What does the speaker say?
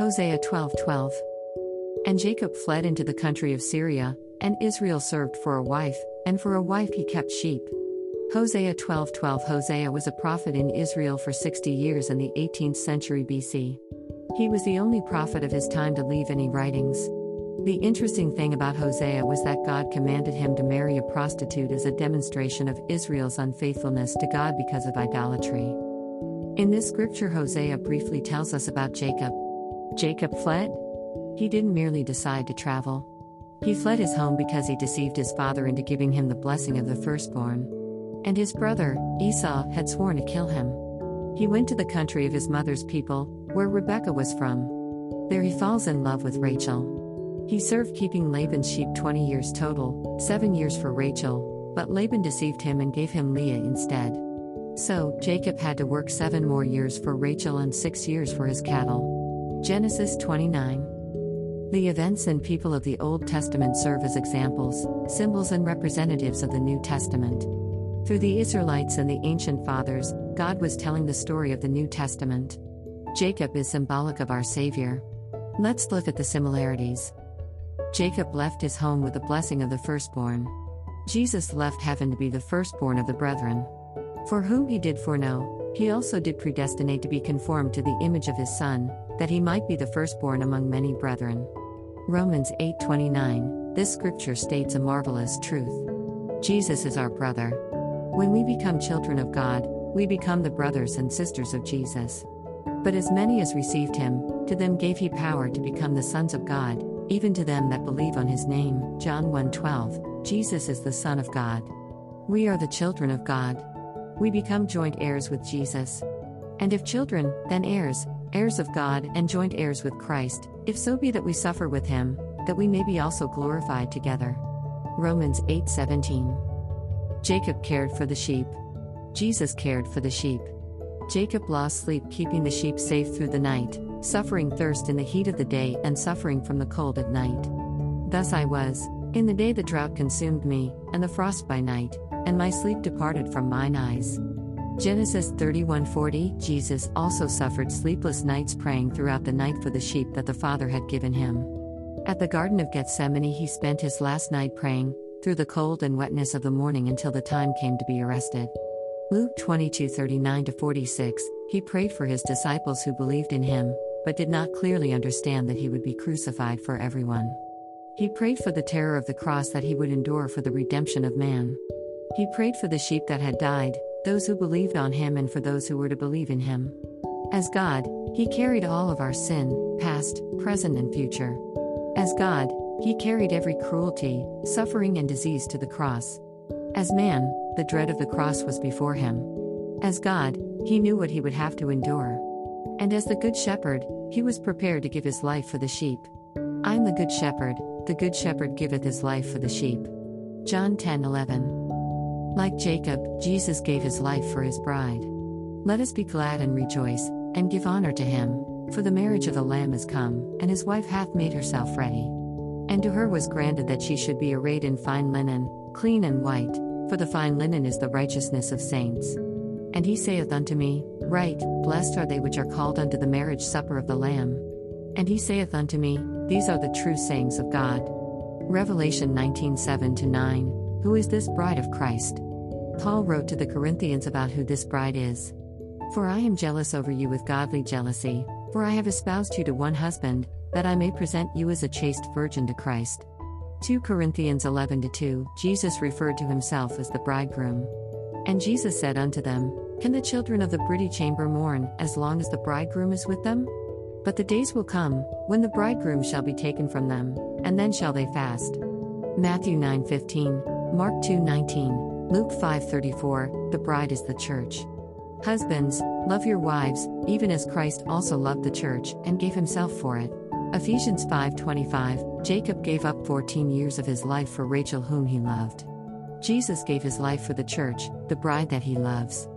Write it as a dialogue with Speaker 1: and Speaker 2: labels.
Speaker 1: Hosea 12:12. And Jacob fled into the country of Syria, and Israel served for a wife, and for a wife he kept sheep. Hosea 12:12 Hosea was a prophet in Israel for 60 years in the 18th century BC. He was the only prophet of his time to leave any writings. The interesting thing about Hosea was that God commanded him to marry a prostitute as a demonstration of Israel's unfaithfulness to God because of idolatry. In this scripture, Hosea briefly tells us about Jacob. Jacob fled? He didn't merely decide to travel. He fled his home because he deceived his father into giving him the blessing of the firstborn. And his brother, Esau, had sworn to kill him. He went to the country of his mother's people, where Rebekah was from. There he falls in love with Rachel. He served keeping Laban's sheep 20 years total, 7 years for Rachel, but Laban deceived him and gave him Leah instead. So, Jacob had to work 7 more years for Rachel and 6 years for his cattle. Genesis 29. The events and people of the Old Testament serve as examples, symbols, and representatives of the New Testament. Through the Israelites and the ancient fathers, God was telling the story of the New Testament. Jacob is symbolic of our Savior. Let's look at the similarities. Jacob left his home with the blessing of the firstborn. Jesus left heaven to be the firstborn of the brethren. For whom he did foreknow, he also did predestinate to be conformed to the image of his Son, that he might be the firstborn among many brethren. Romans 8:29. This scripture states a marvelous truth. Jesus is our brother. When we become children of God, we become the brothers and sisters of Jesus. But as many as received him, to them gave he power to become the sons of God, even to them that believe on his name. John 1:12. Jesus is the Son of God. We are the children of God. We become joint heirs with Jesus. And if children, then heirs, heirs of God and joint heirs with Christ, if so be that we suffer with him, that we may be also glorified together. Romans 8:17. Jacob cared for the sheep. Jesus cared for the sheep. Jacob lost sleep keeping the sheep safe through the night, suffering thirst in the heat of the day and suffering from the cold at night. Thus I was, in the day the drought consumed me, and the frost by night, and my sleep departed from mine eyes. Genesis 31:40 Jesus also suffered sleepless nights praying throughout the night for the sheep that the Father had given him. At the Garden of Gethsemane he spent his last night praying, through the cold and wetness of the morning until the time came to be arrested. Luke 22:39 46 He prayed for his disciples who believed in him, but did not clearly understand that he would be crucified for everyone. He prayed for the terror of the cross that he would endure for the redemption of man. He prayed for the sheep that had died, those who believed on him and for those who were to believe in him. As God, he carried all of our sin, past, present, and future. As God, he carried every cruelty, suffering, and disease to the cross. As man, the dread of the cross was before him. As God, he knew what he would have to endure. And as the Good Shepherd, he was prepared to give his life for the sheep. I am the Good Shepherd, the Good Shepherd giveth his life for the sheep. John 10 11. Like Jacob, Jesus gave his life for his bride. Let us be glad and rejoice, and give honor to him, for the marriage of the Lamb is come, and his wife hath made herself ready. And to her was granted that she should be arrayed in fine linen, clean and white, for the fine linen is the righteousness of saints. And he saith unto me, Write, blessed are they which are called unto the marriage supper of the Lamb. And he saith unto me, These are the true sayings of God. Revelation 19 7 9. Who is this bride of Christ? Paul wrote to the Corinthians about who this bride is. For I am jealous over you with godly jealousy, for I have espoused you to one husband, that I may present you as a chaste virgin to Christ. 2 Corinthians 11 2 Jesus referred to himself as the bridegroom. And Jesus said unto them, Can the children of the bridechamber mourn, as long as the bridegroom is with them? But the days will come, when the bridegroom shall be taken from them, and then shall they fast. Matthew 9 15. Mark 2:19, Luke 5:34, the bride is the church. Husbands, love your wives, even as Christ also loved the church and gave himself for it. Ephesians 5:25, Jacob gave up 14 years of his life for Rachel whom he loved. Jesus gave his life for the church, the bride that he loves.